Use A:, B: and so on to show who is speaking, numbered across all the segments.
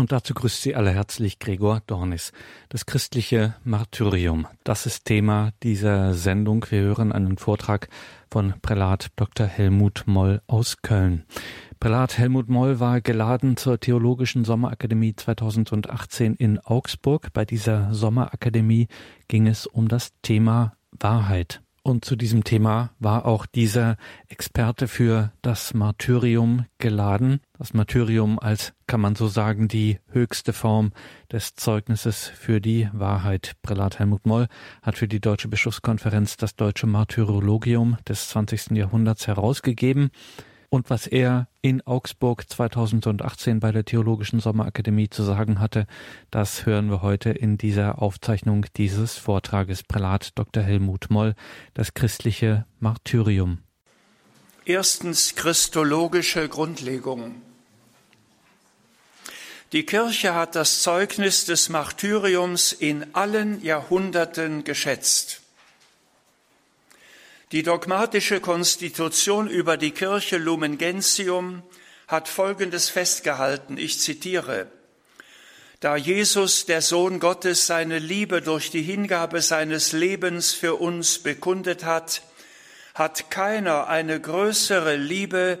A: Und dazu grüßt Sie alle herzlich Gregor Dornis. Das christliche Martyrium, das ist Thema dieser Sendung. Wir hören einen Vortrag von Prälat Dr. Helmut Moll aus Köln. Prälat Helmut Moll war geladen zur Theologischen Sommerakademie 2018 in Augsburg. Bei dieser Sommerakademie ging es um das Thema Wahrheit. Und zu diesem Thema war auch dieser Experte für das Martyrium geladen. Das Martyrium als, kann man so sagen, die höchste Form des Zeugnisses für die Wahrheit. Prälat Helmut Moll hat für die Deutsche Bischofskonferenz das deutsche Martyrologium des 20. Jahrhunderts herausgegeben und was er in Augsburg 2018 bei der Theologischen Sommerakademie zu sagen hatte, das hören wir heute in dieser Aufzeichnung dieses Vortrages. Prälat Dr. Helmut Moll, das christliche Martyrium.
B: Erstens christologische Grundlegung. Die Kirche hat das Zeugnis des Martyriums in allen Jahrhunderten geschätzt. Die dogmatische Konstitution über die Kirche Lumen Gentium hat Folgendes festgehalten, ich zitiere, da Jesus, der Sohn Gottes, seine Liebe durch die Hingabe seines Lebens für uns bekundet hat, hat keiner eine größere Liebe,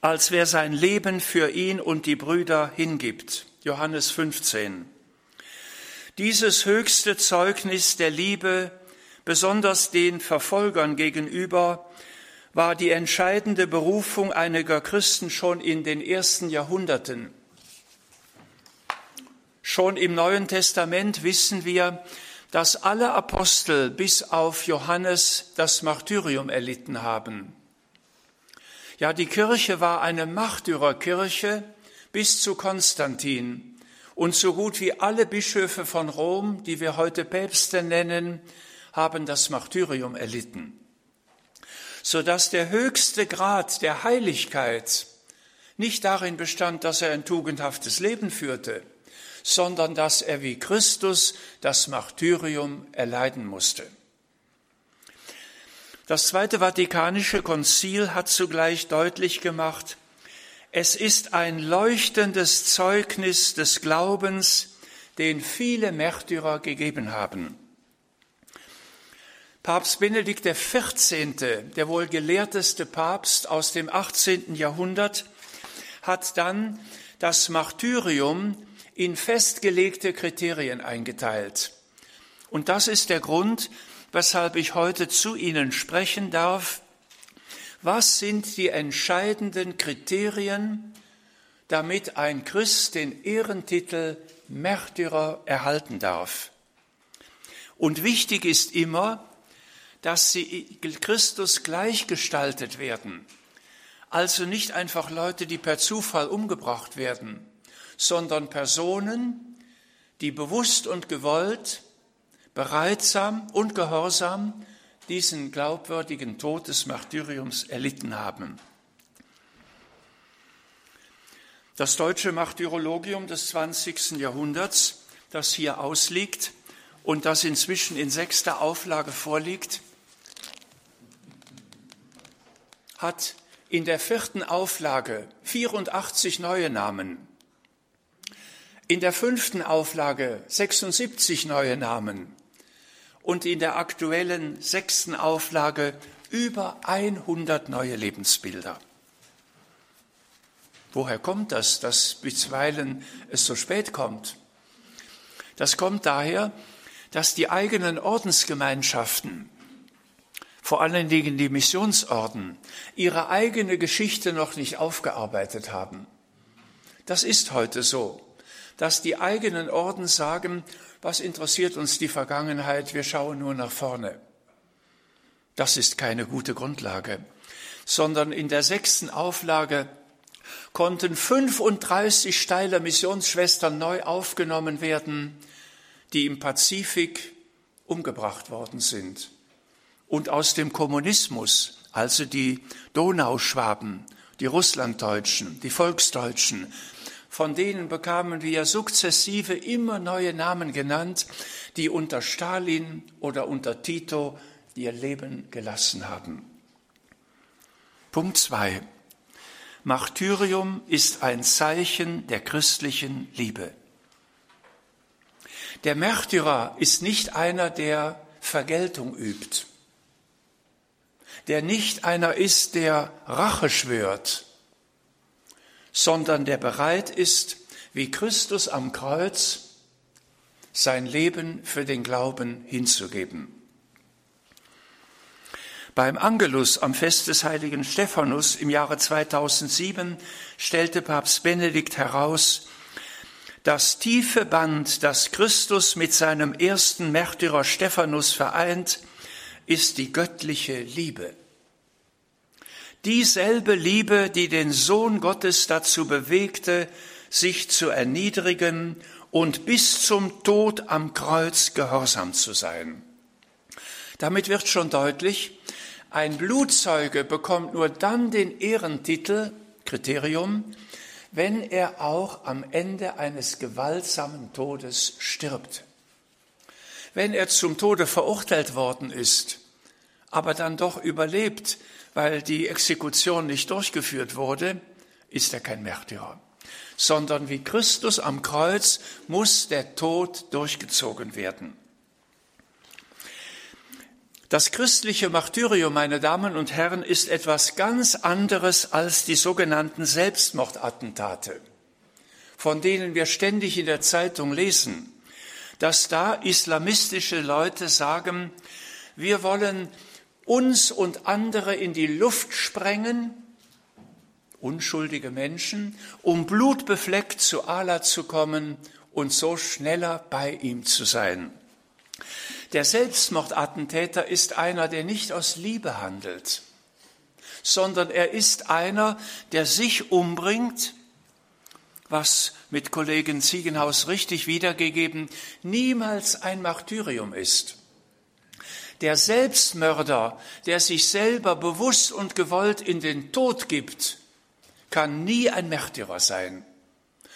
B: als wer sein Leben für ihn und die Brüder hingibt. Johannes 15. Dieses höchste Zeugnis der Liebe besonders den Verfolgern gegenüber, war die entscheidende Berufung einiger Christen schon in den ersten Jahrhunderten. Schon im Neuen Testament wissen wir, dass alle Apostel bis auf Johannes das Martyrium erlitten haben. Ja, die Kirche war eine Märtyrerkirche bis zu Konstantin. Und so gut wie alle Bischöfe von Rom, die wir heute Päpste nennen, haben das Martyrium erlitten, sodass der höchste Grad der Heiligkeit nicht darin bestand, dass er ein tugendhaftes Leben führte, sondern dass er wie Christus das Martyrium erleiden musste. Das Zweite Vatikanische Konzil hat zugleich deutlich gemacht, es ist ein leuchtendes Zeugnis des Glaubens, den viele Märtyrer gegeben haben. Papst Benedikt XIV., der wohl gelehrteste Papst aus dem 18. Jahrhundert, hat dann das Martyrium in festgelegte Kriterien eingeteilt. Und das ist der Grund, weshalb ich heute zu Ihnen sprechen darf. Was sind die entscheidenden Kriterien, damit ein Christ den Ehrentitel Märtyrer erhalten darf? Und wichtig ist immer, dass sie Christus gleichgestaltet werden. Also nicht einfach Leute, die per Zufall umgebracht werden, sondern Personen, die bewusst und gewollt, bereitsam und gehorsam diesen glaubwürdigen Tod des Martyriums erlitten haben. Das deutsche Martyrologium des 20. Jahrhunderts, das hier ausliegt und das inzwischen in sechster Auflage vorliegt, hat in der vierten Auflage 84 neue Namen, in der fünften Auflage 76 neue Namen und in der aktuellen sechsten Auflage über 100 neue Lebensbilder. Woher kommt das, dass bisweilen es so spät kommt? Das kommt daher, dass die eigenen Ordensgemeinschaften vor allen Dingen die Missionsorden, ihre eigene Geschichte noch nicht aufgearbeitet haben. Das ist heute so, dass die eigenen Orden sagen, was interessiert uns die Vergangenheit, wir schauen nur nach vorne. Das ist keine gute Grundlage, sondern in der sechsten Auflage konnten 35 steile Missionsschwestern neu aufgenommen werden, die im Pazifik umgebracht worden sind und aus dem Kommunismus, also die Donauschwaben, die Russlanddeutschen, die Volksdeutschen, von denen bekamen wir sukzessive immer neue Namen genannt, die unter Stalin oder unter Tito ihr Leben gelassen haben. Punkt zwei. Martyrium ist ein Zeichen der christlichen Liebe. Der Märtyrer ist nicht einer, der Vergeltung übt, der nicht einer ist, der Rache schwört, sondern der bereit ist, wie Christus am Kreuz, sein Leben für den Glauben hinzugeben. Beim Angelus am Fest des heiligen Stephanus im Jahre 2007 stellte Papst Benedikt heraus, das tiefe Band, das Christus mit seinem ersten Märtyrer Stephanus vereint, ist die göttliche Liebe. Dieselbe Liebe, die den Sohn Gottes dazu bewegte, sich zu erniedrigen und bis zum Tod am Kreuz gehorsam zu sein. Damit wird schon deutlich, ein Blutzeuge bekommt nur dann den Ehrentitel, Kriterium, wenn er auch am Ende eines gewaltsamen Todes stirbt. Wenn er zum Tode verurteilt worden ist, aber dann doch überlebt, weil die Exekution nicht durchgeführt wurde, ist er kein Märtyrer, sondern wie Christus am Kreuz muss der Tod durchgezogen werden. Das christliche Martyrium, meine Damen und Herren, ist etwas ganz anderes als die sogenannten Selbstmordattentate, von denen wir ständig in der Zeitung lesen, dass da islamistische Leute sagen, wir wollen uns und andere in die Luft sprengen, unschuldige Menschen, um blutbefleckt zu Allah zu kommen und so schneller bei ihm zu sein. Der Selbstmordattentäter ist einer, der nicht aus Liebe handelt, sondern er ist einer, der sich umbringt, was mit Kollegen Ziegenhaus richtig wiedergegeben niemals ein Martyrium ist. Der Selbstmörder, der sich selber bewusst und gewollt in den Tod gibt, kann nie ein Märtyrer sein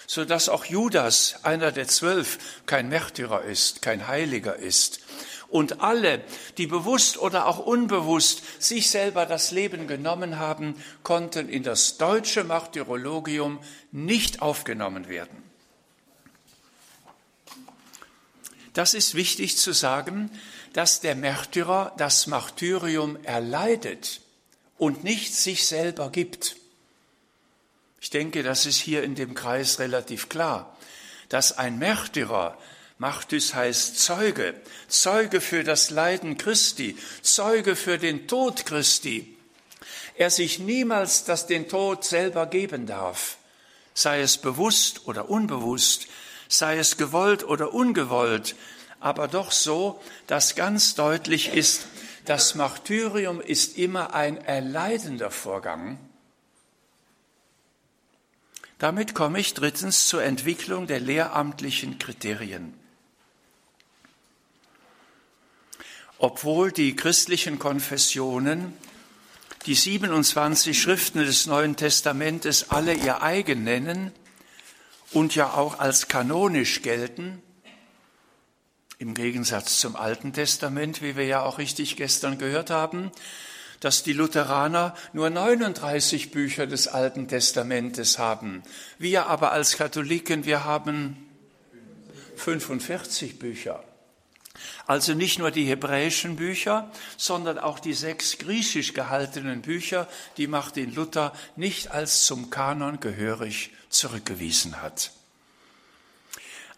B: so dass auch Judas, einer der zwölf, kein Märtyrer ist, kein Heiliger ist. Und alle, die bewusst oder auch unbewusst sich selber das Leben genommen haben, konnten in das deutsche Martyrologium nicht aufgenommen werden. Das ist wichtig zu sagen, dass der Märtyrer das Martyrium erleidet und nicht sich selber gibt. Ich denke, das ist hier in dem Kreis relativ klar, dass ein Märtyrer, Martys heißt Zeuge, Zeuge für das Leiden Christi, Zeuge für den Tod Christi, er sich niemals das den Tod selber geben darf, sei es bewusst oder unbewusst, sei es gewollt oder ungewollt, aber doch so, dass ganz deutlich ist, das Martyrium ist immer ein erleidender Vorgang damit komme ich drittens zur Entwicklung der lehramtlichen Kriterien. Obwohl die christlichen Konfessionen die 27 Schriften des Neuen Testamentes alle ihr eigen nennen und ja auch als kanonisch gelten, im Gegensatz zum Alten Testament, wie wir ja auch richtig gestern gehört haben, dass die Lutheraner nur 39 Bücher des Alten Testamentes haben. Wir aber als Katholiken, wir haben 45 Bücher. Also nicht nur die hebräischen Bücher, sondern auch die sechs griechisch gehaltenen Bücher, die Martin Luther nicht als zum Kanon gehörig zurückgewiesen hat.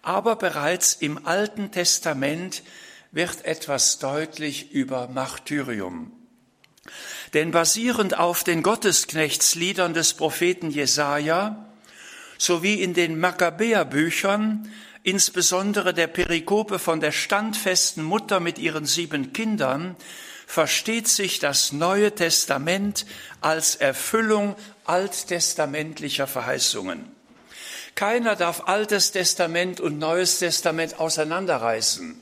B: Aber bereits im Alten Testament wird etwas deutlich über Martyrium. Denn basierend auf den Gottesknechtsliedern des Propheten Jesaja sowie in den Makkabäerbüchern, insbesondere der Perikope von der standfesten Mutter mit ihren sieben Kindern, versteht sich das Neue Testament als Erfüllung alttestamentlicher Verheißungen. Keiner darf Altes Testament und Neues Testament auseinanderreißen,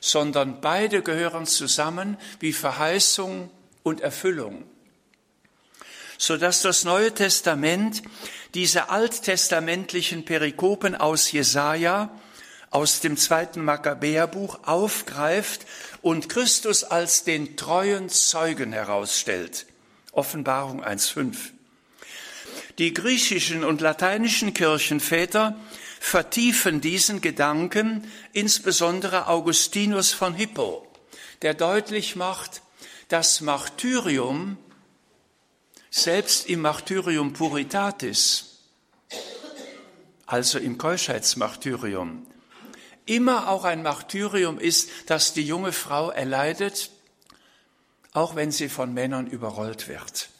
B: sondern beide gehören zusammen wie Verheißung und Erfüllung, so dass das Neue Testament diese alttestamentlichen Perikopen aus Jesaja, aus dem zweiten Makkabäerbuch aufgreift und Christus als den treuen Zeugen herausstellt. Offenbarung 1.5. Die griechischen und lateinischen Kirchenväter vertiefen diesen Gedanken, insbesondere Augustinus von Hippo, der deutlich macht, das Martyrium, selbst im Martyrium Puritatis, also im Keuschheitsmartyrium, immer auch ein Martyrium ist, das die junge Frau erleidet, auch wenn sie von Männern überrollt wird.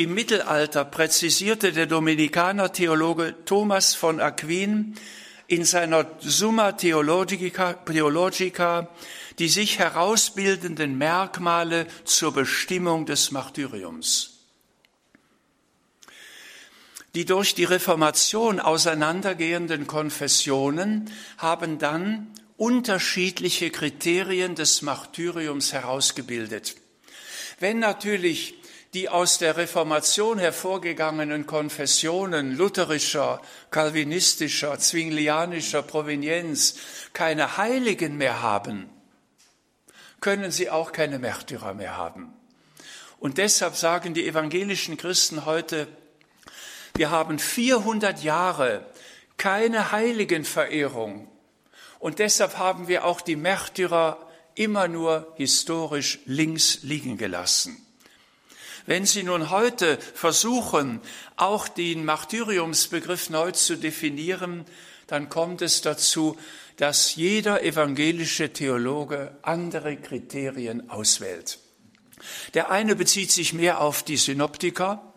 B: Im Mittelalter präzisierte der Dominikaner Theologe Thomas von Aquin in seiner Summa Theologica, Theologica die sich herausbildenden Merkmale zur Bestimmung des Martyriums. Die durch die Reformation auseinandergehenden Konfessionen haben dann unterschiedliche Kriterien des Martyriums herausgebildet. Wenn natürlich die aus der Reformation hervorgegangenen Konfessionen lutherischer, kalvinistischer, zwinglianischer Provenienz keine Heiligen mehr haben, können sie auch keine Märtyrer mehr haben. Und deshalb sagen die evangelischen Christen heute, wir haben 400 Jahre keine Heiligenverehrung. Und deshalb haben wir auch die Märtyrer immer nur historisch links liegen gelassen. Wenn Sie nun heute versuchen, auch den Martyriumsbegriff neu zu definieren, dann kommt es dazu, dass jeder evangelische Theologe andere Kriterien auswählt. Der eine bezieht sich mehr auf die Synoptiker,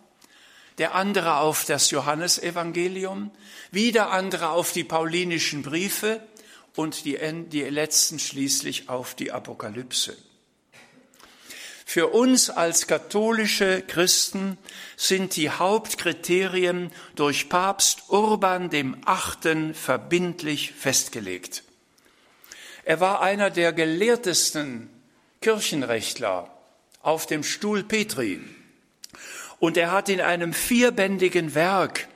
B: der andere auf das Johannesevangelium, wieder andere auf die paulinischen Briefe und die, die letzten schließlich auf die Apokalypse. Für uns als katholische Christen sind die Hauptkriterien durch Papst Urban dem Achten verbindlich festgelegt. Er war einer der gelehrtesten Kirchenrechtler auf dem Stuhl Petri und er hat in einem vierbändigen Werk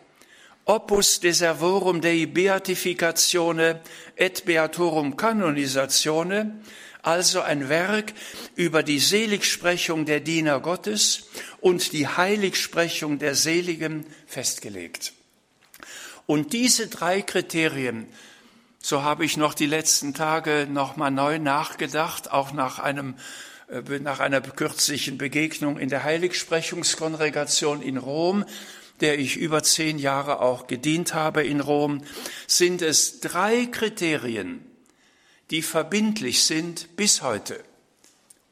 B: Opus Deservorum Dei Beatificatione et Beatorum Canonisatione, also ein Werk über die Seligsprechung der Diener Gottes und die Heiligsprechung der Seligen festgelegt. Und diese drei Kriterien, so habe ich noch die letzten Tage nochmal neu nachgedacht, auch nach einem äh, nach einer kürzlichen Begegnung in der Heiligsprechungskongregation in Rom, der ich über zehn Jahre auch gedient habe in Rom, sind es drei Kriterien, die verbindlich sind bis heute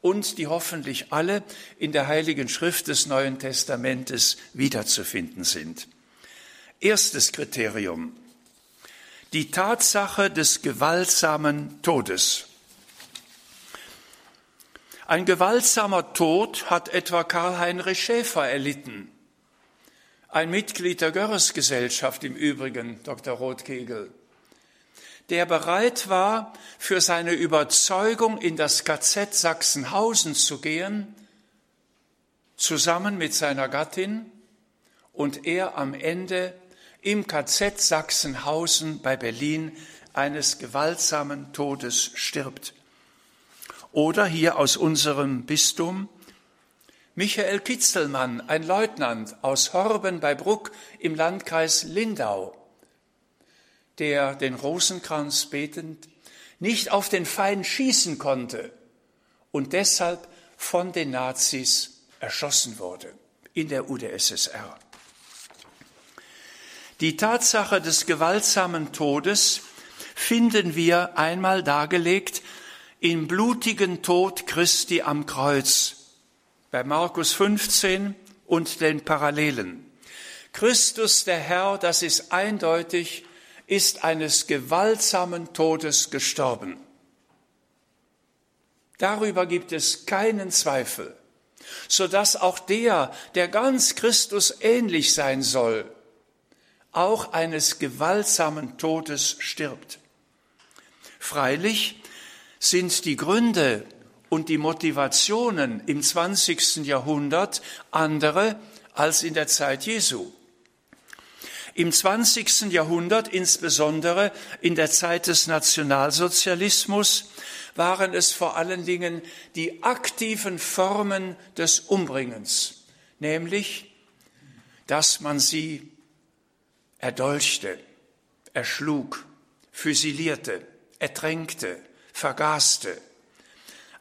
B: und die hoffentlich alle in der Heiligen Schrift des Neuen Testamentes wiederzufinden sind. Erstes Kriterium. Die Tatsache des gewaltsamen Todes. Ein gewaltsamer Tod hat etwa Karl-Heinrich Schäfer erlitten. Ein Mitglied der Görres-Gesellschaft im Übrigen, Dr. Rothkegel, der bereit war, für seine Überzeugung in das KZ Sachsenhausen zu gehen, zusammen mit seiner Gattin, und er am Ende im KZ Sachsenhausen bei Berlin eines gewaltsamen Todes stirbt. Oder hier aus unserem Bistum Michael Kitzelmann, ein Leutnant aus Horben bei Bruck im Landkreis Lindau, der den Rosenkranz betend nicht auf den Feind schießen konnte und deshalb von den Nazis erschossen wurde in der UdSSR. Die Tatsache des gewaltsamen Todes finden wir einmal dargelegt im blutigen Tod Christi am Kreuz bei Markus 15 und den Parallelen. Christus der Herr, das ist eindeutig, ist eines gewaltsamen Todes gestorben. Darüber gibt es keinen Zweifel, so dass auch der, der ganz Christus ähnlich sein soll, auch eines gewaltsamen Todes stirbt. Freilich sind die Gründe und die Motivationen im 20. Jahrhundert andere als in der Zeit Jesu. Im 20. Jahrhundert, insbesondere in der Zeit des Nationalsozialismus, waren es vor allen Dingen die aktiven Formen des Umbringens, nämlich dass man sie erdolchte, erschlug, füsilierte, ertränkte, vergaßte.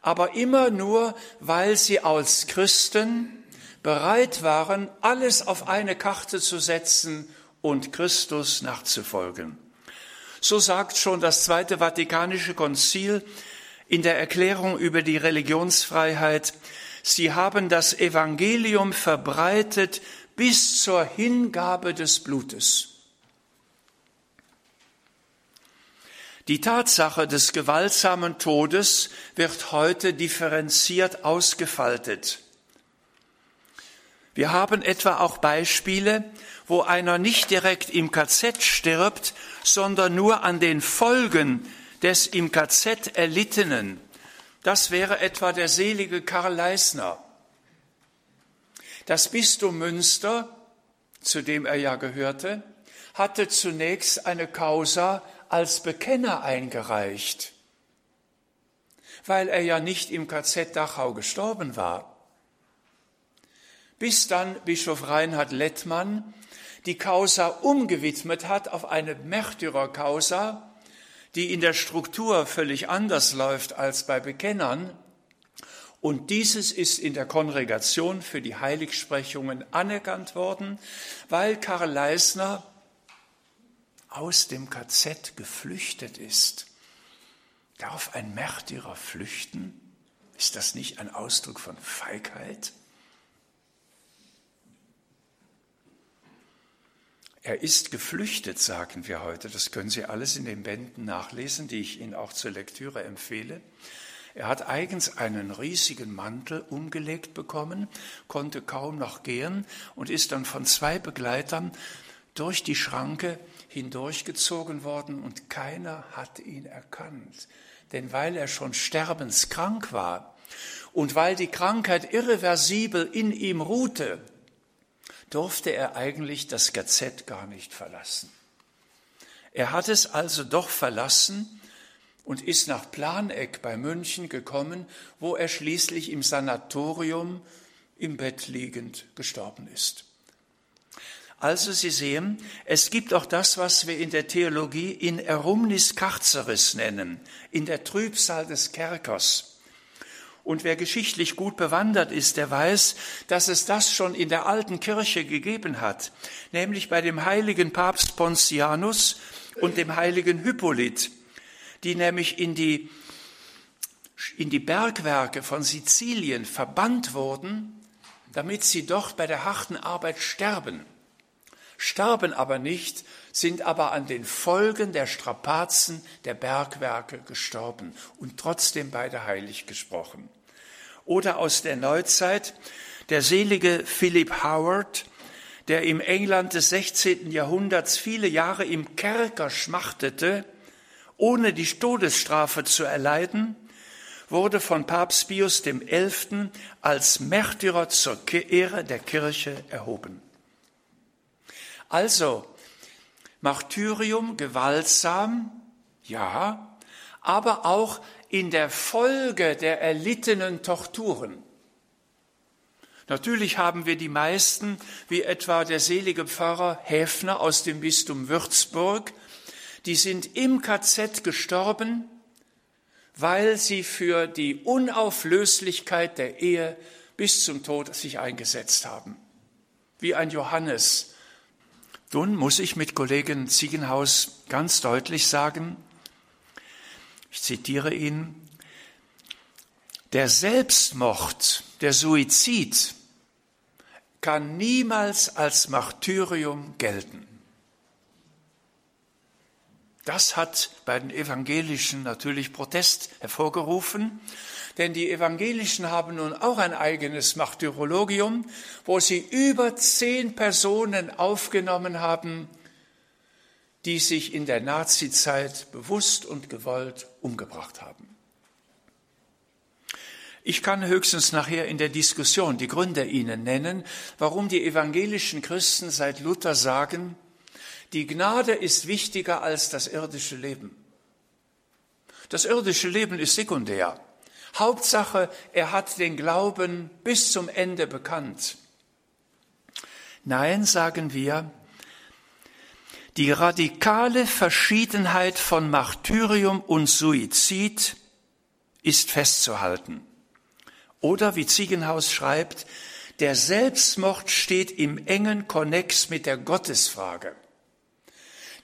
B: Aber immer nur, weil sie als Christen bereit waren, alles auf eine Karte zu setzen und Christus nachzufolgen. So sagt schon das Zweite Vatikanische Konzil in der Erklärung über die Religionsfreiheit, sie haben das Evangelium verbreitet bis zur Hingabe des Blutes. Die Tatsache des gewaltsamen Todes wird heute differenziert ausgefaltet. Wir haben etwa auch Beispiele, wo einer nicht direkt im KZ stirbt, sondern nur an den Folgen des im KZ erlittenen. Das wäre etwa der selige Karl Leisner. Das Bistum Münster, zu dem er ja gehörte, hatte zunächst eine Causa als Bekenner eingereicht, weil er ja nicht im KZ Dachau gestorben war. Bis dann Bischof Reinhard Lettmann die Causa umgewidmet hat auf eine Märtyrercausa, die in der Struktur völlig anders läuft als bei Bekennern, und dieses ist in der Kongregation für die Heiligsprechungen anerkannt worden, weil Karl Leisner aus dem KZ geflüchtet ist. Darf ein Märtyrer flüchten? Ist das nicht ein Ausdruck von Feigheit? Er ist geflüchtet, sagen wir heute. Das können Sie alles in den Bänden nachlesen, die ich Ihnen auch zur Lektüre empfehle. Er hat eigens einen riesigen Mantel umgelegt bekommen, konnte kaum noch gehen und ist dann von zwei Begleitern durch die Schranke hindurchgezogen worden und keiner hat ihn erkannt. Denn weil er schon sterbenskrank war und weil die Krankheit irreversibel in ihm ruhte, durfte er eigentlich das Gazett gar nicht verlassen. Er hat es also doch verlassen und ist nach Planeck bei München gekommen, wo er schließlich im Sanatorium im Bett liegend gestorben ist. Also Sie sehen, es gibt auch das, was wir in der Theologie in Erumnis Carceris nennen, in der Trübsal des Kerkers. Und wer geschichtlich gut bewandert ist, der weiß, dass es das schon in der alten Kirche gegeben hat, nämlich bei dem heiligen Papst Pontianus und dem heiligen Hippolyt die nämlich in die, in die Bergwerke von Sizilien verbannt wurden, damit sie dort bei der harten Arbeit sterben. Starben aber nicht, sind aber an den Folgen der Strapazen der Bergwerke gestorben und trotzdem beide heilig gesprochen. Oder aus der Neuzeit der selige Philip Howard, der im England des 16. Jahrhunderts viele Jahre im Kerker schmachtete, ohne die Todesstrafe zu erleiden, wurde von Papst Pius XI. als Märtyrer zur Ehre der Kirche erhoben. Also, Martyrium gewaltsam, ja, aber auch in der Folge der erlittenen Torturen. Natürlich haben wir die meisten, wie etwa der selige Pfarrer Häfner aus dem Bistum Würzburg, die sind im KZ gestorben, weil sie für die Unauflöslichkeit der Ehe bis zum Tod sich eingesetzt haben. Wie ein Johannes. Nun muss ich mit Kollegen Ziegenhaus ganz deutlich sagen, ich zitiere ihn, der Selbstmord, der Suizid kann niemals als Martyrium gelten. Das hat bei den Evangelischen natürlich Protest hervorgerufen, denn die Evangelischen haben nun auch ein eigenes Martyrologium, wo sie über zehn Personen aufgenommen haben, die sich in der Nazizeit bewusst und gewollt umgebracht haben. Ich kann höchstens nachher in der Diskussion die Gründe Ihnen nennen, warum die evangelischen Christen seit Luther sagen, die Gnade ist wichtiger als das irdische Leben. Das irdische Leben ist sekundär. Hauptsache, er hat den Glauben bis zum Ende bekannt. Nein, sagen wir, die radikale Verschiedenheit von Martyrium und Suizid ist festzuhalten. Oder wie Ziegenhaus schreibt, der Selbstmord steht im engen Konnex mit der Gottesfrage.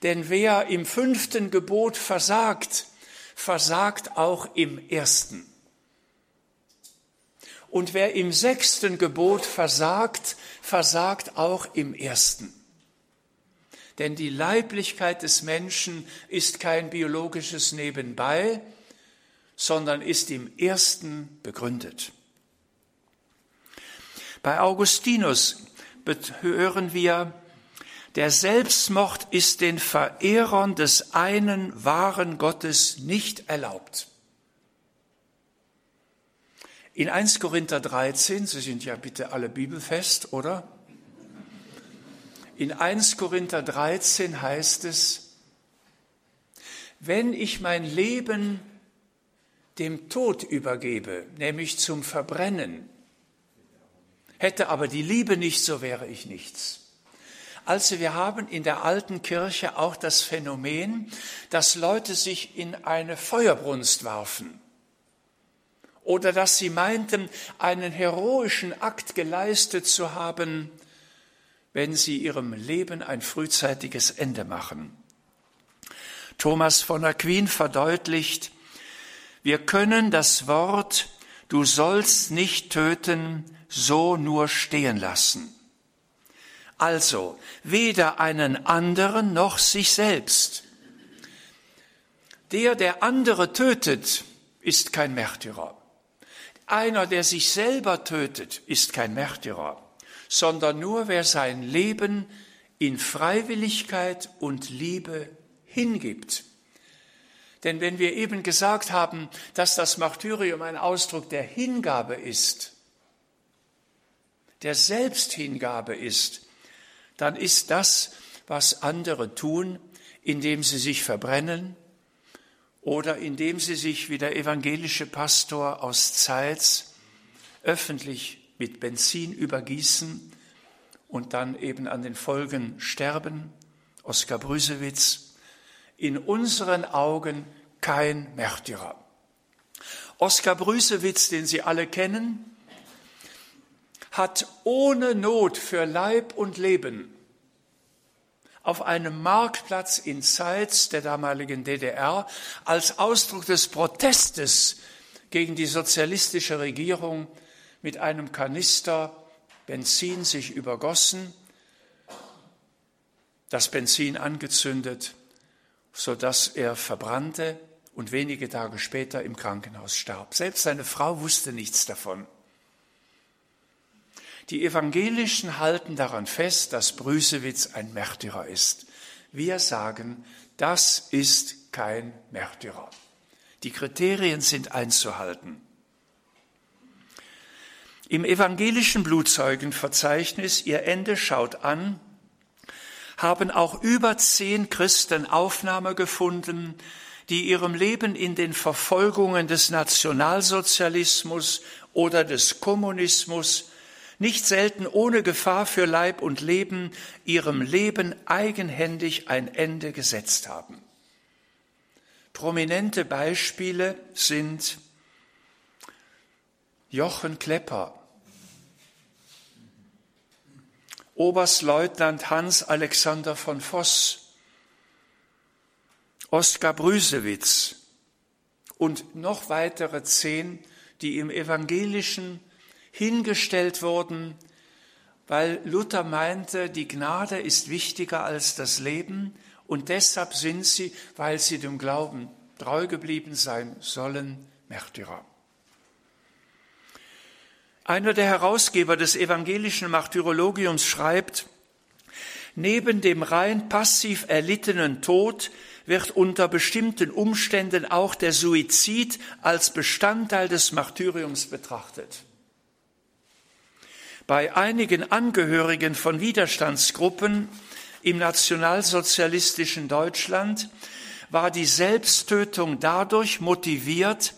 B: Denn wer im fünften Gebot versagt, versagt auch im ersten. Und wer im sechsten Gebot versagt, versagt auch im ersten. Denn die Leiblichkeit des Menschen ist kein biologisches Nebenbei, sondern ist im ersten begründet. Bei Augustinus hören wir, der Selbstmord ist den Verehrern des einen wahren Gottes nicht erlaubt. In 1 Korinther 13, Sie sind ja bitte alle bibelfest, oder? In 1 Korinther 13 heißt es, wenn ich mein Leben dem Tod übergebe, nämlich zum Verbrennen, Hätte aber die Liebe nicht, so wäre ich nichts. Also wir haben in der alten Kirche auch das Phänomen, dass Leute sich in eine Feuerbrunst warfen oder dass sie meinten, einen heroischen Akt geleistet zu haben, wenn sie ihrem Leben ein frühzeitiges Ende machen. Thomas von Aquin verdeutlicht, wir können das Wort Du sollst nicht töten so nur stehen lassen. Also weder einen anderen noch sich selbst. Der, der andere tötet, ist kein Märtyrer. Einer, der sich selber tötet, ist kein Märtyrer, sondern nur wer sein Leben in Freiwilligkeit und Liebe hingibt. Denn wenn wir eben gesagt haben, dass das Martyrium ein Ausdruck der Hingabe ist, der Selbsthingabe ist, dann ist das, was andere tun, indem sie sich verbrennen oder indem sie sich wie der evangelische Pastor aus Zeitz öffentlich mit Benzin übergießen und dann eben an den Folgen sterben, Oskar Brüsewitz, in unseren Augen kein Märtyrer. Oskar Brüsewitz, den Sie alle kennen, hat ohne Not für Leib und Leben auf einem Marktplatz in Zeitz der damaligen DDR als Ausdruck des Protestes gegen die sozialistische Regierung mit einem Kanister Benzin sich übergossen, das Benzin angezündet, so dass er verbrannte und wenige Tage später im Krankenhaus starb. Selbst seine Frau wusste nichts davon. Die Evangelischen halten daran fest, dass Brüsewitz ein Märtyrer ist. Wir sagen, das ist kein Märtyrer. Die Kriterien sind einzuhalten. Im evangelischen Blutzeugenverzeichnis, ihr Ende schaut an, haben auch über zehn Christen Aufnahme gefunden, die ihrem Leben in den Verfolgungen des Nationalsozialismus oder des Kommunismus nicht selten ohne Gefahr für Leib und Leben, ihrem Leben eigenhändig ein Ende gesetzt haben. Prominente Beispiele sind Jochen Klepper, Oberstleutnant Hans Alexander von Voss, Oskar Brüsewitz und noch weitere zehn, die im evangelischen hingestellt wurden, weil Luther meinte, die Gnade ist wichtiger als das Leben und deshalb sind sie, weil sie dem Glauben treu geblieben sein sollen, Märtyrer. Einer der Herausgeber des evangelischen Martyrologiums schreibt, neben dem rein passiv erlittenen Tod wird unter bestimmten Umständen auch der Suizid als Bestandteil des Martyriums betrachtet. Bei einigen Angehörigen von Widerstandsgruppen im nationalsozialistischen Deutschland war die Selbsttötung dadurch motiviert,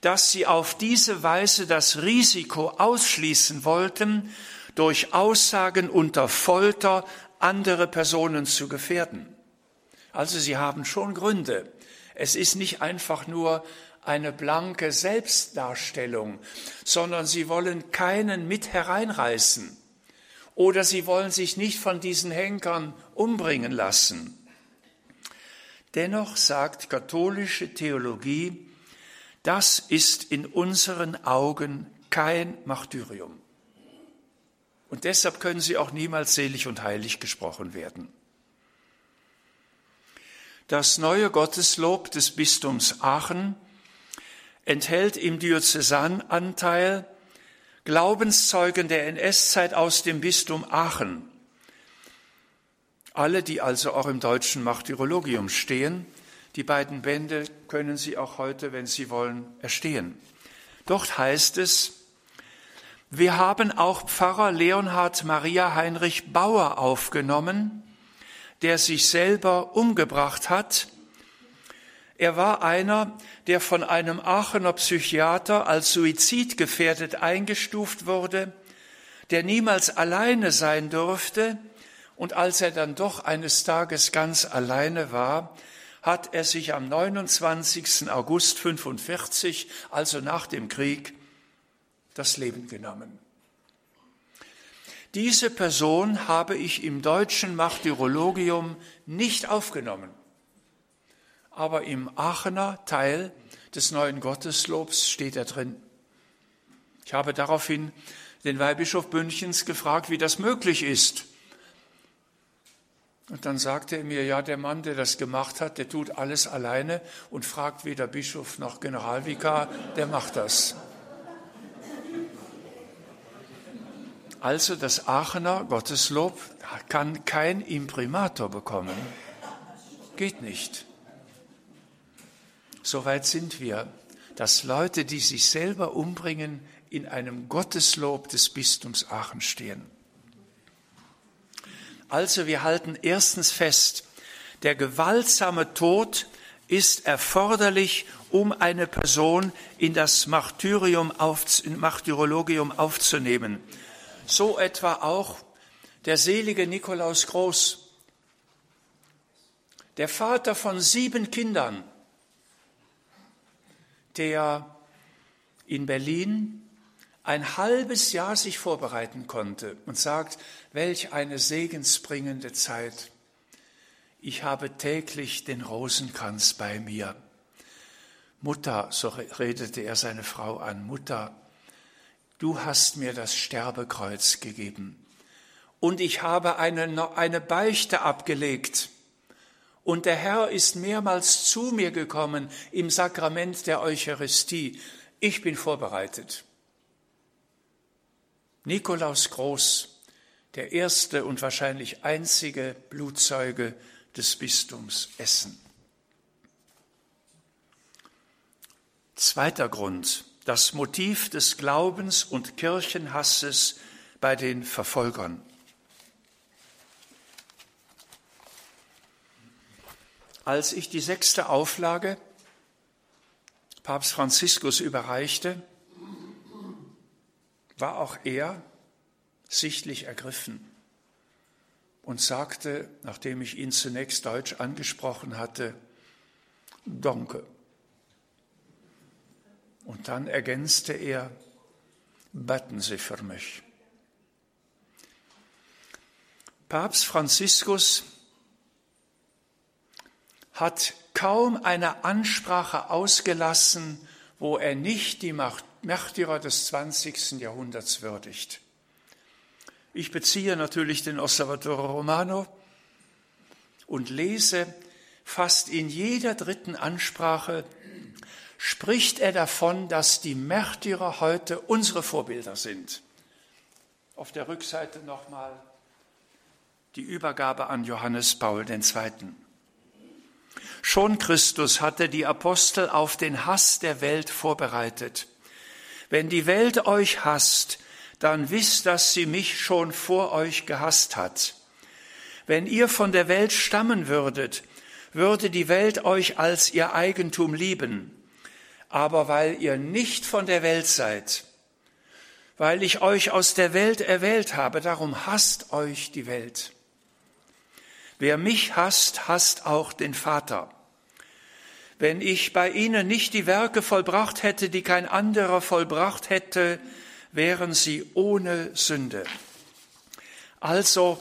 B: dass sie auf diese Weise das Risiko ausschließen wollten, durch Aussagen unter Folter andere Personen zu gefährden. Also sie haben schon Gründe. Es ist nicht einfach nur eine blanke Selbstdarstellung, sondern sie wollen keinen mit hereinreißen oder sie wollen sich nicht von diesen Henkern umbringen lassen. Dennoch sagt katholische Theologie, das ist in unseren Augen kein Martyrium. Und deshalb können sie auch niemals selig und heilig gesprochen werden. Das neue Gotteslob des Bistums Aachen enthält im Diözesananteil Glaubenszeugen der NS-Zeit aus dem Bistum Aachen. Alle, die also auch im deutschen Martyrologium stehen, die beiden Bände können Sie auch heute, wenn Sie wollen, erstehen. Dort heißt es, wir haben auch Pfarrer Leonhard Maria Heinrich Bauer aufgenommen, der sich selber umgebracht hat. Er war einer, der von einem Aachener Psychiater als suizidgefährdet eingestuft wurde, der niemals alleine sein durfte, und als er dann doch eines Tages ganz alleine war, hat er sich am 29. August 45, also nach dem Krieg, das Leben genommen. Diese Person habe ich im deutschen Martyrologium nicht aufgenommen. Aber im Aachener Teil des neuen Gotteslobs steht er drin. Ich habe daraufhin den Weihbischof Münchens gefragt, wie das möglich ist. Und dann sagte er mir, ja, der Mann, der das gemacht hat, der tut alles alleine und fragt weder Bischof noch Generalvikar, der macht das. Also das Aachener Gotteslob kann kein Imprimator bekommen. Geht nicht. Soweit sind wir, dass Leute, die sich selber umbringen, in einem Gotteslob des Bistums Aachen stehen. Also wir halten erstens fest, der gewaltsame Tod ist erforderlich, um eine Person in das Martyrium auf, in Martyrologium aufzunehmen. So etwa auch der selige Nikolaus Groß, der Vater von sieben Kindern, der in Berlin ein halbes Jahr sich vorbereiten konnte und sagt, welch eine segensbringende Zeit. Ich habe täglich den Rosenkranz bei mir. Mutter, so redete er seine Frau an, Mutter, du hast mir das Sterbekreuz gegeben und ich habe eine, eine Beichte abgelegt. Und der Herr ist mehrmals zu mir gekommen im Sakrament der Eucharistie. Ich bin vorbereitet. Nikolaus Groß, der erste und wahrscheinlich einzige Blutzeuge des Bistums Essen. Zweiter Grund das Motiv des Glaubens und Kirchenhasses bei den Verfolgern. Als ich die sechste Auflage Papst Franziskus überreichte, war auch er sichtlich ergriffen und sagte, nachdem ich ihn zunächst deutsch angesprochen hatte, Danke. Und dann ergänzte er, beten Sie für mich. Papst Franziskus hat kaum eine Ansprache ausgelassen, wo er nicht die Märtyrer des 20. Jahrhunderts würdigt. Ich beziehe natürlich den Osservatore Romano und lese fast in jeder dritten Ansprache spricht er davon, dass die Märtyrer heute unsere Vorbilder sind. Auf der Rückseite nochmal die Übergabe an Johannes Paul II. Schon Christus hatte die Apostel auf den Hass der Welt vorbereitet. Wenn die Welt euch hasst, dann wisst, dass sie mich schon vor euch gehasst hat. Wenn ihr von der Welt stammen würdet, würde die Welt euch als ihr Eigentum lieben aber weil ihr nicht von der Welt seid, weil ich euch aus der Welt erwählt habe, darum hasst euch die Welt. Wer mich hasst, hasst auch den Vater. Wenn ich bei ihnen nicht die Werke vollbracht hätte, die kein anderer vollbracht hätte, wären sie ohne Sünde. Also,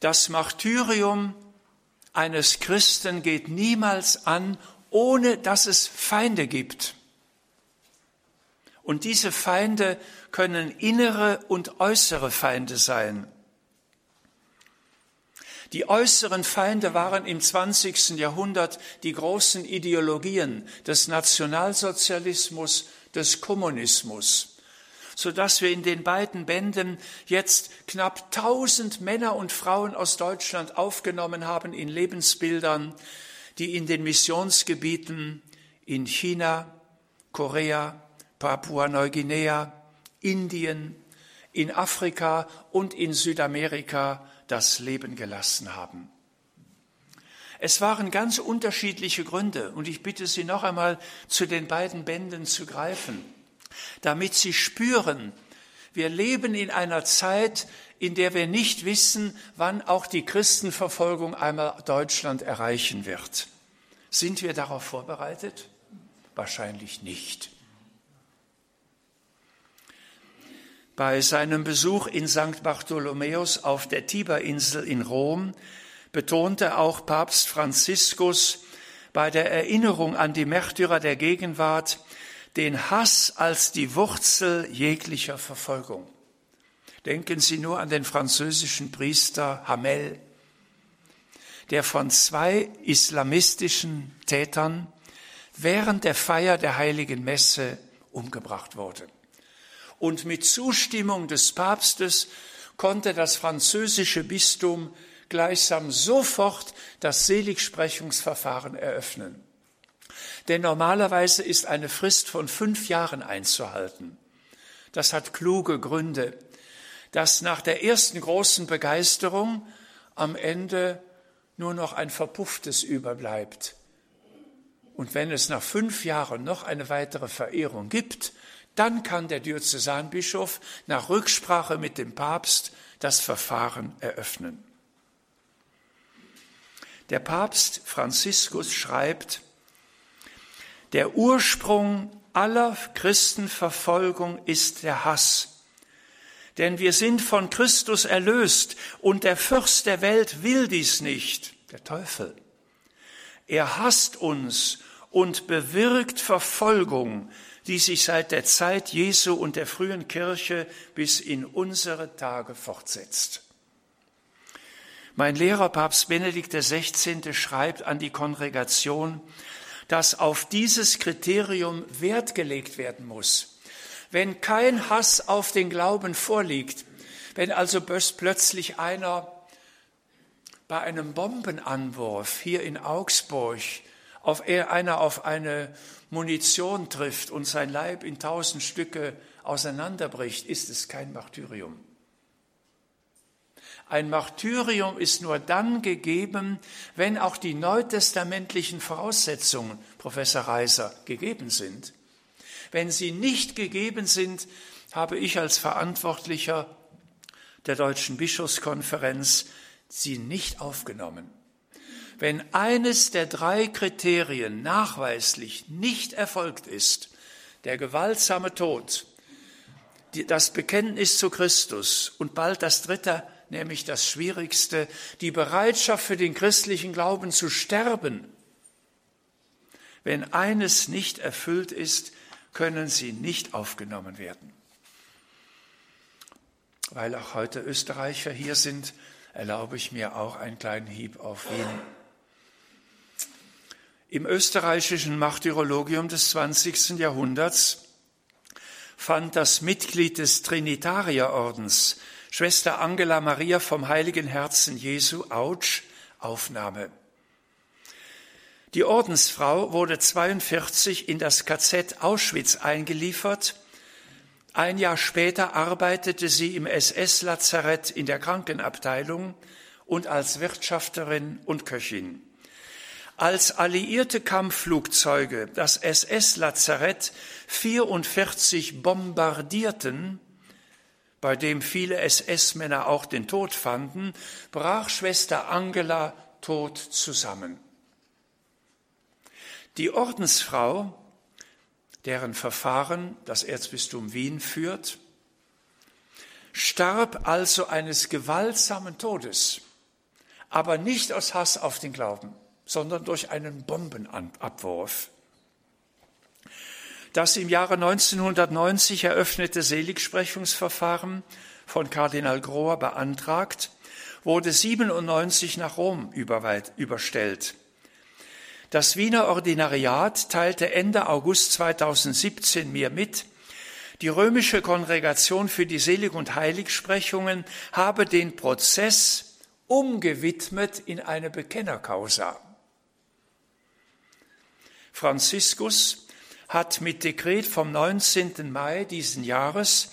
B: das Martyrium eines Christen geht niemals an, ohne dass es Feinde gibt. Und diese Feinde können innere und äußere Feinde sein. Die äußeren Feinde waren im 20. Jahrhundert die großen Ideologien des Nationalsozialismus, des Kommunismus, so dass wir in den beiden Bänden jetzt knapp 1000 Männer und Frauen aus Deutschland aufgenommen haben in Lebensbildern, die in den Missionsgebieten in China, Korea, Papua-Neuguinea, Indien, in Afrika und in Südamerika das Leben gelassen haben. Es waren ganz unterschiedliche Gründe und ich bitte Sie noch einmal zu den beiden Bänden zu greifen, damit Sie spüren, wir leben in einer Zeit, in der wir nicht wissen, wann auch die Christenverfolgung einmal Deutschland erreichen wird. Sind wir darauf vorbereitet? Wahrscheinlich nicht. Bei seinem Besuch in St. Bartholomäus auf der Tiberinsel in Rom betonte auch Papst Franziskus bei der Erinnerung an die Märtyrer der Gegenwart den Hass als die Wurzel jeglicher Verfolgung. Denken Sie nur an den französischen Priester Hamel, der von zwei islamistischen Tätern während der Feier der heiligen Messe umgebracht wurde und mit Zustimmung des Papstes konnte das französische Bistum gleichsam sofort das Seligsprechungsverfahren eröffnen. Denn normalerweise ist eine Frist von fünf Jahren einzuhalten. Das hat kluge Gründe, dass nach der ersten großen Begeisterung am Ende nur noch ein verpufftes überbleibt. Und wenn es nach fünf Jahren noch eine weitere Verehrung gibt, dann kann der Diözesanbischof nach Rücksprache mit dem Papst das Verfahren eröffnen. Der Papst Franziskus schreibt, der Ursprung aller Christenverfolgung ist der Hass. Denn wir sind von Christus erlöst und der Fürst der Welt will dies nicht, der Teufel. Er hasst uns und bewirkt Verfolgung, die sich seit der Zeit Jesu und der frühen Kirche bis in unsere Tage fortsetzt. Mein Lehrer Papst Benedikt XVI. schreibt an die Kongregation, dass auf dieses Kriterium Wert gelegt werden muss. Wenn kein Hass auf den Glauben vorliegt, wenn also plötzlich einer bei einem Bombenanwurf hier in Augsburg auf einer auf eine Munition trifft und sein Leib in tausend Stücke auseinanderbricht, ist es kein Martyrium. Ein Martyrium ist nur dann gegeben, wenn auch die neutestamentlichen Voraussetzungen, Professor Reiser, gegeben sind. Wenn sie nicht gegeben sind, habe ich als Verantwortlicher der Deutschen Bischofskonferenz sie nicht aufgenommen. Wenn eines der drei Kriterien nachweislich nicht erfolgt ist, der gewaltsame Tod, das Bekenntnis zu Christus und bald das dritte, nämlich das Schwierigste, die Bereitschaft für den christlichen Glauben zu sterben. Wenn eines nicht erfüllt ist, können sie nicht aufgenommen werden. Weil auch heute Österreicher hier sind, erlaube ich mir auch einen kleinen Hieb auf Wien. Im österreichischen Martyrologium des 20. Jahrhunderts fand das Mitglied des Trinitarierordens, Schwester Angela Maria vom Heiligen Herzen Jesu, Autsch, Aufnahme. Die Ordensfrau wurde 42 in das KZ Auschwitz eingeliefert. Ein Jahr später arbeitete sie im SS-Lazarett in der Krankenabteilung und als Wirtschafterin und Köchin. Als alliierte Kampfflugzeuge das SS-Lazarett 44 bombardierten, bei dem viele SS-Männer auch den Tod fanden, brach Schwester Angela tot zusammen. Die Ordensfrau, deren Verfahren das Erzbistum Wien führt, starb also eines gewaltsamen Todes, aber nicht aus Hass auf den Glauben, sondern durch einen Bombenabwurf. Das im Jahre 1990 eröffnete Seligsprechungsverfahren von Kardinal Grohr beantragt, wurde 97 nach Rom überstellt. Das Wiener Ordinariat teilte Ende August 2017 mir mit, die römische Kongregation für die Selig- und Heiligsprechungen habe den Prozess umgewidmet in eine Bekennerkausa. Franziskus hat mit Dekret vom 19. Mai diesen Jahres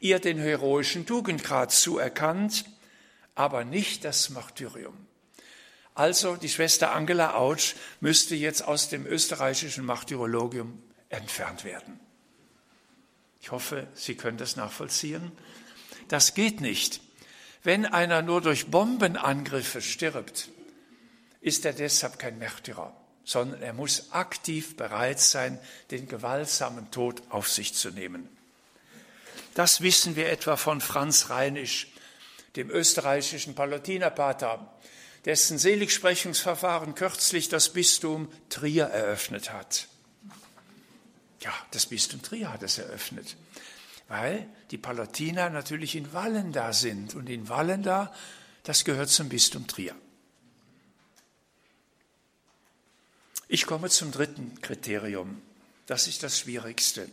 B: ihr den heroischen Tugendgrad zuerkannt, aber nicht das Martyrium. Also die Schwester Angela Autsch müsste jetzt aus dem österreichischen Martyrologium entfernt werden. Ich hoffe, Sie können das nachvollziehen. Das geht nicht. Wenn einer nur durch Bombenangriffe stirbt, ist er deshalb kein Märtyrer sondern er muss aktiv bereit sein, den gewaltsamen Tod auf sich zu nehmen. Das wissen wir etwa von Franz Reinisch, dem österreichischen Palatinerpater, dessen Seligsprechungsverfahren kürzlich das Bistum Trier eröffnet hat. Ja, das Bistum Trier hat es eröffnet, weil die Palatiner natürlich in Wallenda sind und in Wallenda, das gehört zum Bistum Trier. Ich komme zum dritten Kriterium. Das ist das Schwierigste.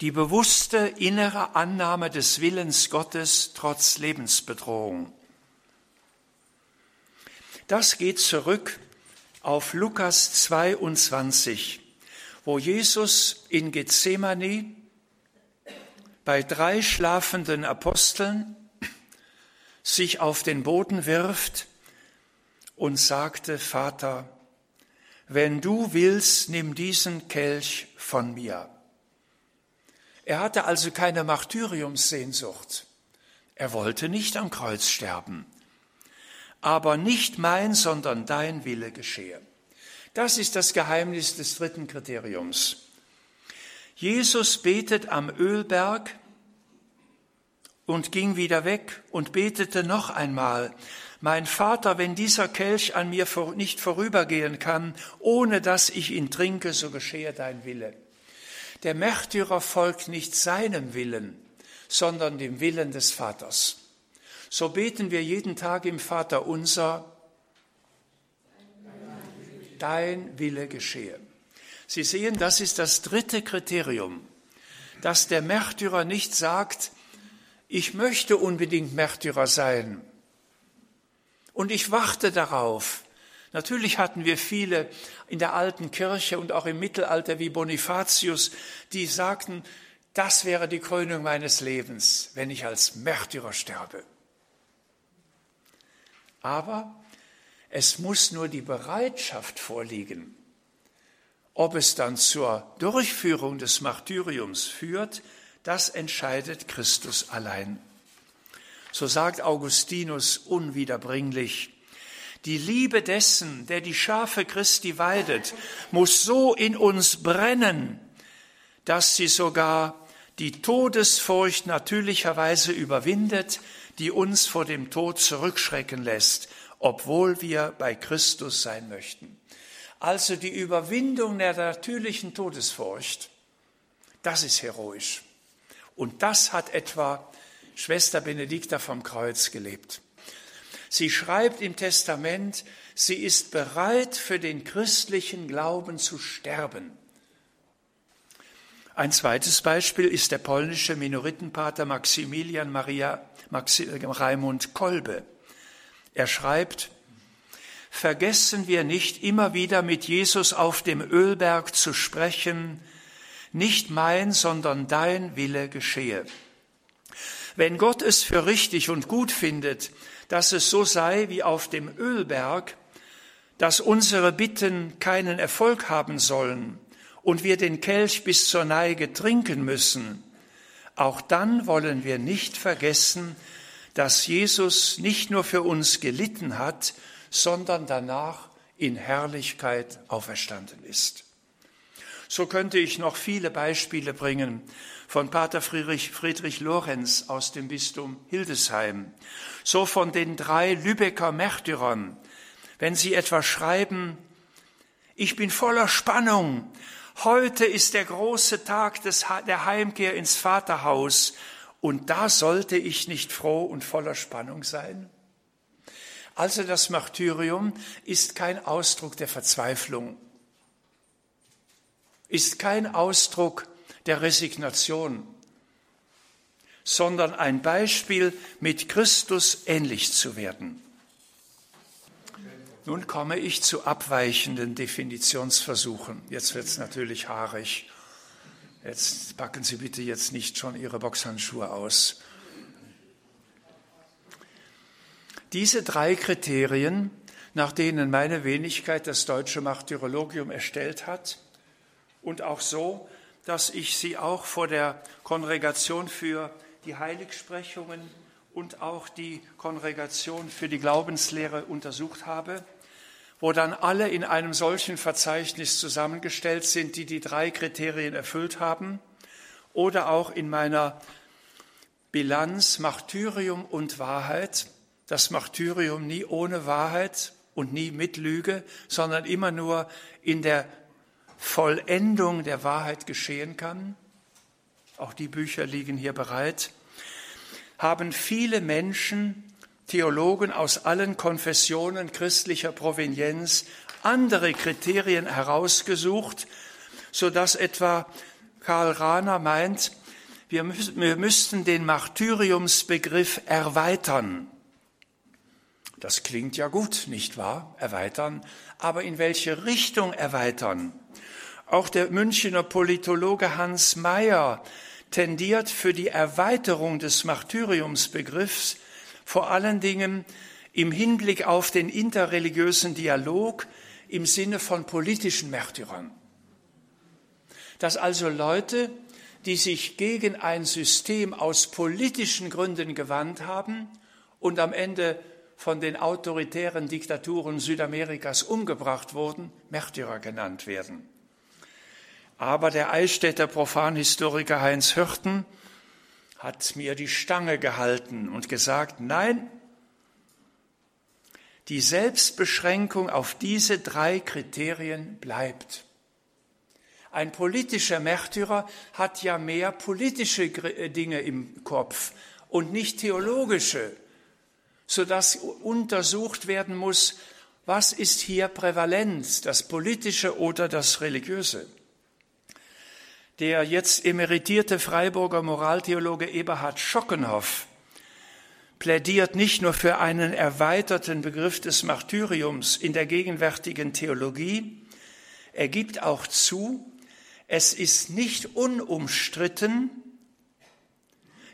B: Die bewusste innere Annahme des Willens Gottes trotz Lebensbedrohung. Das geht zurück auf Lukas 22, wo Jesus in Gethsemane bei drei schlafenden Aposteln sich auf den Boden wirft und sagte, Vater, wenn du willst, nimm diesen Kelch von mir. Er hatte also keine Martyriumssehnsucht. Er wollte nicht am Kreuz sterben. Aber nicht mein, sondern dein Wille geschehe. Das ist das Geheimnis des dritten Kriteriums. Jesus betet am Ölberg und ging wieder weg und betete noch einmal, mein Vater, wenn dieser Kelch an mir nicht vorübergehen kann, ohne dass ich ihn trinke, so geschehe dein Wille. Der Märtyrer folgt nicht seinem Willen, sondern dem Willen des Vaters. So beten wir jeden Tag im Vater unser, dein Wille geschehe. Sie sehen, das ist das dritte Kriterium, dass der Märtyrer nicht sagt, ich möchte unbedingt Märtyrer sein, und ich warte darauf. Natürlich hatten wir viele in der alten Kirche und auch im Mittelalter wie Bonifatius, die sagten, das wäre die Krönung meines Lebens, wenn ich als Märtyrer sterbe. Aber es muss nur die Bereitschaft vorliegen. Ob es dann zur Durchführung des Martyriums führt, das entscheidet Christus allein. So sagt Augustinus unwiederbringlich, die Liebe dessen, der die Schafe Christi weidet, muss so in uns brennen, dass sie sogar die Todesfurcht natürlicherweise überwindet, die uns vor dem Tod zurückschrecken lässt, obwohl wir bei Christus sein möchten. Also die Überwindung der natürlichen Todesfurcht, das ist heroisch. Und das hat etwa Schwester Benedikta vom Kreuz gelebt. Sie schreibt im Testament, sie ist bereit, für den christlichen Glauben zu sterben. Ein zweites Beispiel ist der polnische Minoritenpater Maximilian Maria Maxi, Raimund Kolbe. Er schreibt, Vergessen wir nicht immer wieder mit Jesus auf dem Ölberg zu sprechen, nicht mein, sondern dein Wille geschehe. Wenn Gott es für richtig und gut findet, dass es so sei wie auf dem Ölberg, dass unsere Bitten keinen Erfolg haben sollen und wir den Kelch bis zur Neige trinken müssen, auch dann wollen wir nicht vergessen, dass Jesus nicht nur für uns gelitten hat, sondern danach in Herrlichkeit auferstanden ist. So könnte ich noch viele Beispiele bringen von Pater Friedrich, Friedrich Lorenz aus dem Bistum Hildesheim, so von den drei Lübecker Märtyrern, wenn sie etwa schreiben, ich bin voller Spannung, heute ist der große Tag des, der Heimkehr ins Vaterhaus. Und da sollte ich nicht froh und voller Spannung sein? Also das Martyrium ist kein Ausdruck der Verzweiflung, ist kein Ausdruck der Resignation, sondern ein Beispiel, mit Christus ähnlich zu werden. Nun komme ich zu abweichenden Definitionsversuchen. Jetzt wird es natürlich haarig. Jetzt packen Sie bitte jetzt nicht schon Ihre Boxhandschuhe aus. Diese drei Kriterien, nach denen meine Wenigkeit das deutsche Martyrologium erstellt hat und auch so, dass ich sie auch vor der Kongregation für die Heiligsprechungen und auch die Kongregation für die Glaubenslehre untersucht habe, wo dann alle in einem solchen Verzeichnis zusammengestellt sind, die die drei Kriterien erfüllt haben, oder auch in meiner Bilanz Martyrium und Wahrheit, das Martyrium nie ohne Wahrheit und nie mit Lüge, sondern immer nur in der Vollendung der Wahrheit geschehen kann. Auch die Bücher liegen hier bereit. Haben viele Menschen Theologen aus allen Konfessionen christlicher Provenienz andere Kriterien herausgesucht, so dass etwa Karl Rahner meint, wir, wir müssten den Martyriumsbegriff erweitern. Das klingt ja gut, nicht wahr? Erweitern. Aber in welche Richtung erweitern? Auch der Münchner Politologe Hans Mayer tendiert für die Erweiterung des Martyriumsbegriffs vor allen Dingen im Hinblick auf den interreligiösen Dialog im Sinne von politischen Märtyrern. Dass also Leute, die sich gegen ein System aus politischen Gründen gewandt haben und am Ende von den autoritären Diktaturen Südamerikas umgebracht wurden, Märtyrer genannt werden. Aber der Eichstätter Profanhistoriker Heinz Hürten hat mir die Stange gehalten und gesagt, nein, die Selbstbeschränkung auf diese drei Kriterien bleibt. Ein politischer Märtyrer hat ja mehr politische äh, Dinge im Kopf und nicht theologische, sodass untersucht werden muss, was ist hier prävalent, das politische oder das religiöse. Der jetzt emeritierte Freiburger Moraltheologe Eberhard Schockenhoff plädiert nicht nur für einen erweiterten Begriff des Martyriums in der gegenwärtigen Theologie, er gibt auch zu, es ist nicht unumstritten,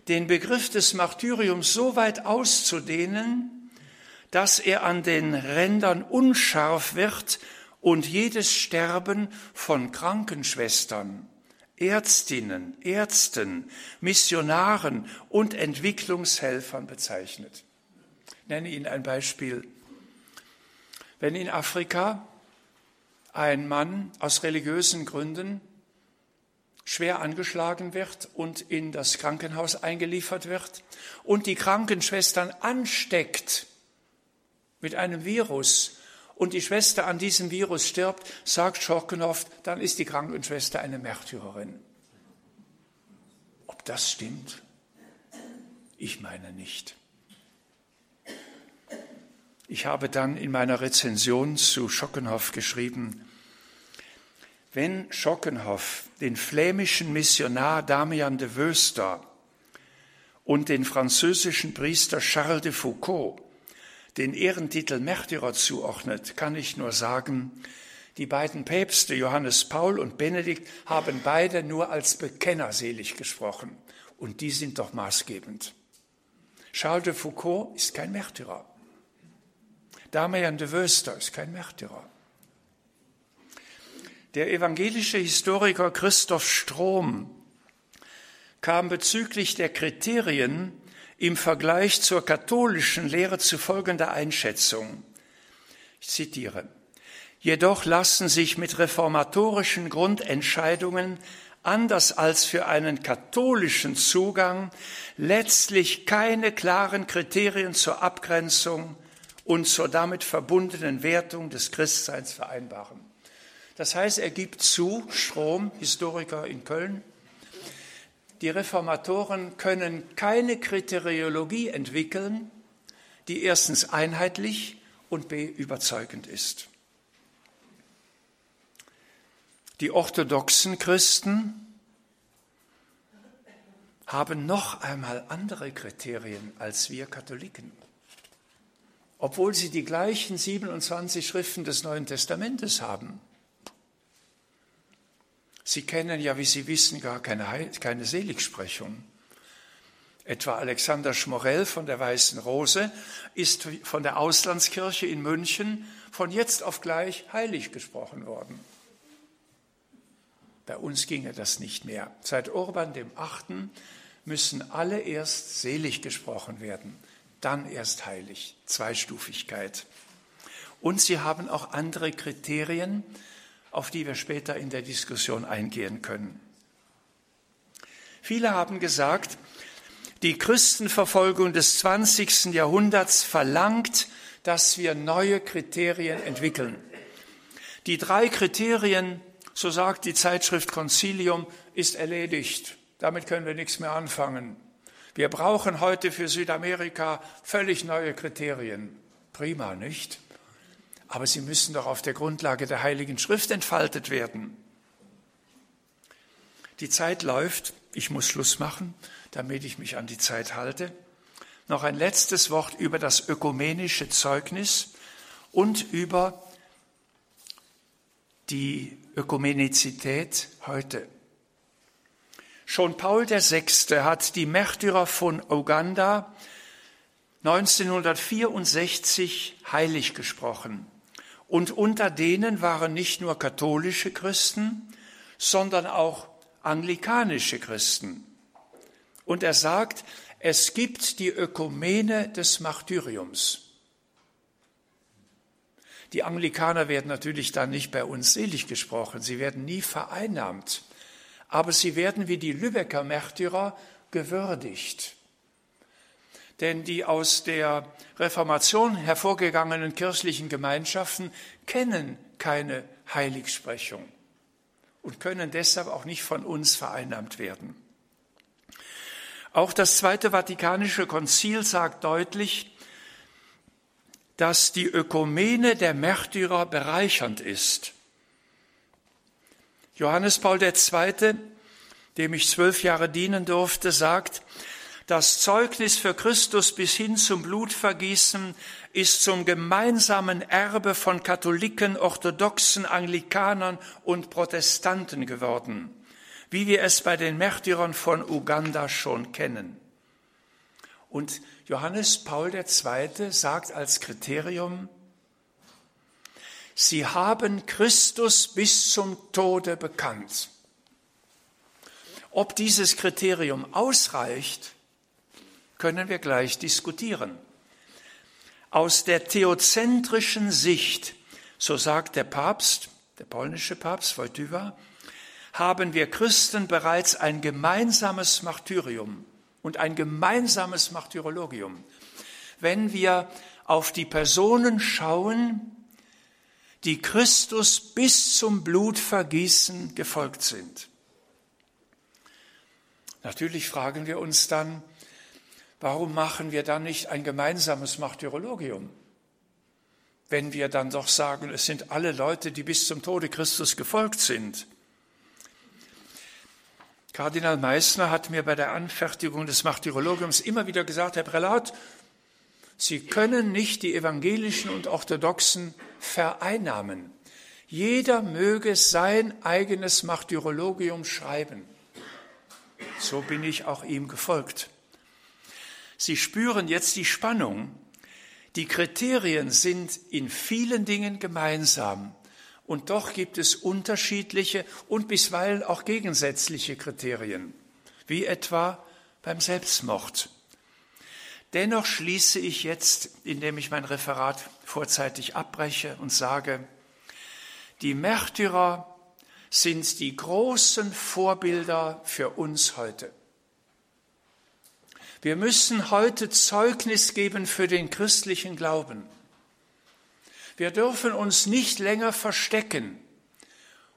B: den Begriff des Martyriums so weit auszudehnen, dass er an den Rändern unscharf wird und jedes Sterben von Krankenschwestern, Ärztinnen, Ärzten, Missionaren und Entwicklungshelfern bezeichnet. Ich nenne Ihnen ein Beispiel. Wenn in Afrika ein Mann aus religiösen Gründen schwer angeschlagen wird und in das Krankenhaus eingeliefert wird und die Krankenschwestern ansteckt mit einem Virus, und die Schwester an diesem Virus stirbt, sagt Schorkenhoff, dann ist die Krankenschwester eine Märtyrerin. Ob das stimmt? Ich meine nicht. Ich habe dann in meiner Rezension zu Schockenhoff geschrieben, wenn Schockenhoff den flämischen Missionar Damian de Wöster und den französischen Priester Charles de Foucault den Ehrentitel Märtyrer zuordnet, kann ich nur sagen, die beiden Päpste Johannes Paul und Benedikt haben beide nur als Bekenner selig gesprochen. Und die sind doch maßgebend. Charles de Foucault ist kein Märtyrer. Damian de Wöster ist kein Märtyrer. Der evangelische Historiker Christoph Strom kam bezüglich der Kriterien im Vergleich zur katholischen Lehre zu folgender Einschätzung. Ich zitiere. Jedoch lassen sich mit reformatorischen Grundentscheidungen anders als für einen katholischen Zugang letztlich keine klaren Kriterien zur Abgrenzung und zur damit verbundenen Wertung des Christseins vereinbaren. Das heißt, er gibt zu, Strom, Historiker in Köln, die Reformatoren können keine Kriteriologie entwickeln, die erstens einheitlich und b überzeugend ist. Die orthodoxen Christen haben noch einmal andere Kriterien als wir Katholiken, obwohl sie die gleichen 27 Schriften des Neuen Testamentes haben. Sie kennen ja, wie Sie wissen, gar keine, keine Seligsprechung. Etwa Alexander Schmorell von der Weißen Rose ist von der Auslandskirche in München von jetzt auf gleich heilig gesprochen worden. Bei uns ginge das nicht mehr. Seit Urban dem Achten müssen alle erst selig gesprochen werden, dann erst heilig. Zweistufigkeit. Und sie haben auch andere Kriterien, auf die wir später in der Diskussion eingehen können. Viele haben gesagt, die Christenverfolgung des 20. Jahrhunderts verlangt, dass wir neue Kriterien entwickeln. Die drei Kriterien, so sagt die Zeitschrift Concilium, ist erledigt. Damit können wir nichts mehr anfangen. Wir brauchen heute für Südamerika völlig neue Kriterien. Prima, nicht? Aber sie müssen doch auf der Grundlage der Heiligen Schrift entfaltet werden. Die Zeit läuft, ich muss Schluss machen, damit ich mich an die Zeit halte. Noch ein letztes Wort über das ökumenische Zeugnis und über die Ökumenizität heute. Schon Paul VI. hat die Märtyrer von Uganda 1964 heilig gesprochen. Und unter denen waren nicht nur katholische Christen, sondern auch anglikanische Christen. Und er sagt, es gibt die Ökumene des Martyriums. Die Anglikaner werden natürlich dann nicht bei uns selig gesprochen, sie werden nie vereinnahmt, aber sie werden wie die Lübecker Märtyrer gewürdigt denn die aus der Reformation hervorgegangenen kirchlichen Gemeinschaften kennen keine Heiligsprechung und können deshalb auch nicht von uns vereinnahmt werden. Auch das Zweite Vatikanische Konzil sagt deutlich, dass die Ökumene der Märtyrer bereichernd ist. Johannes Paul II., dem ich zwölf Jahre dienen durfte, sagt, das Zeugnis für Christus bis hin zum Blutvergießen ist zum gemeinsamen Erbe von Katholiken, Orthodoxen, Anglikanern und Protestanten geworden, wie wir es bei den Märtyrern von Uganda schon kennen. Und Johannes Paul II. sagt als Kriterium, Sie haben Christus bis zum Tode bekannt. Ob dieses Kriterium ausreicht, können wir gleich diskutieren. Aus der theozentrischen Sicht, so sagt der Papst, der polnische Papst Wojtyła, haben wir Christen bereits ein gemeinsames Martyrium und ein gemeinsames Martyrologium. Wenn wir auf die Personen schauen, die Christus bis zum Blutvergießen gefolgt sind. Natürlich fragen wir uns dann, Warum machen wir dann nicht ein gemeinsames Martyrologium? Wenn wir dann doch sagen, es sind alle Leute, die bis zum Tode Christus gefolgt sind. Kardinal Meissner hat mir bei der Anfertigung des Martyrologiums immer wieder gesagt, Herr Prälat, Sie können nicht die evangelischen und orthodoxen vereinnahmen. Jeder möge sein eigenes Martyrologium schreiben. So bin ich auch ihm gefolgt. Sie spüren jetzt die Spannung, Die Kriterien sind in vielen Dingen gemeinsam. Und doch gibt es unterschiedliche und bisweilen auch gegensätzliche Kriterien, wie etwa beim Selbstmord. Dennoch schließe ich jetzt, indem ich mein Referat vorzeitig abbreche und sage, die Märtyrer sind die großen Vorbilder für uns heute. Wir müssen heute Zeugnis geben für den christlichen Glauben. Wir dürfen uns nicht länger verstecken.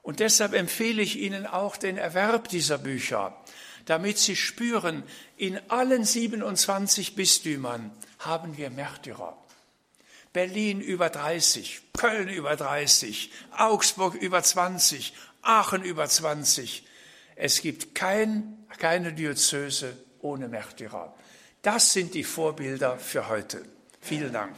B: Und deshalb empfehle ich Ihnen auch den Erwerb dieser Bücher, damit Sie spüren, in allen 27 Bistümern haben wir Märtyrer. Berlin über 30, Köln über 30, Augsburg über 20, Aachen über 20. Es gibt kein, keine Diözese ohne Märtyrer. Das sind die Vorbilder für heute. Vielen Dank.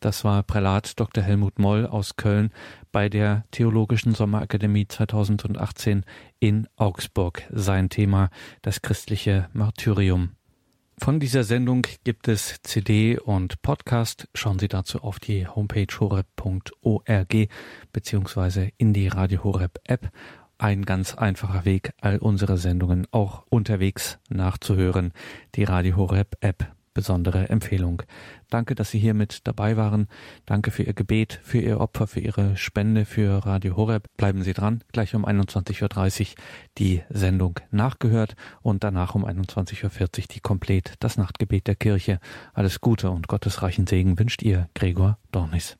A: Das war Prälat Dr. Helmut Moll aus Köln bei der Theologischen Sommerakademie 2018 in Augsburg. Sein Thema das christliche Martyrium. Von dieser Sendung gibt es CD und Podcast. Schauen Sie dazu auf die Homepage horeb.org beziehungsweise in die Radio Horeb App. Ein ganz einfacher Weg, all unsere Sendungen auch unterwegs nachzuhören. Die Radio Horeb App besondere Empfehlung. Danke, dass Sie hier mit dabei waren. Danke für Ihr Gebet, für Ihr Opfer, für Ihre Spende für Radio Horeb. Bleiben Sie dran. Gleich um 21.30 Uhr die Sendung nachgehört und danach um 21.40 Uhr die Komplett, das Nachtgebet der Kirche. Alles Gute und gottesreichen Segen wünscht Ihr Gregor Dornis.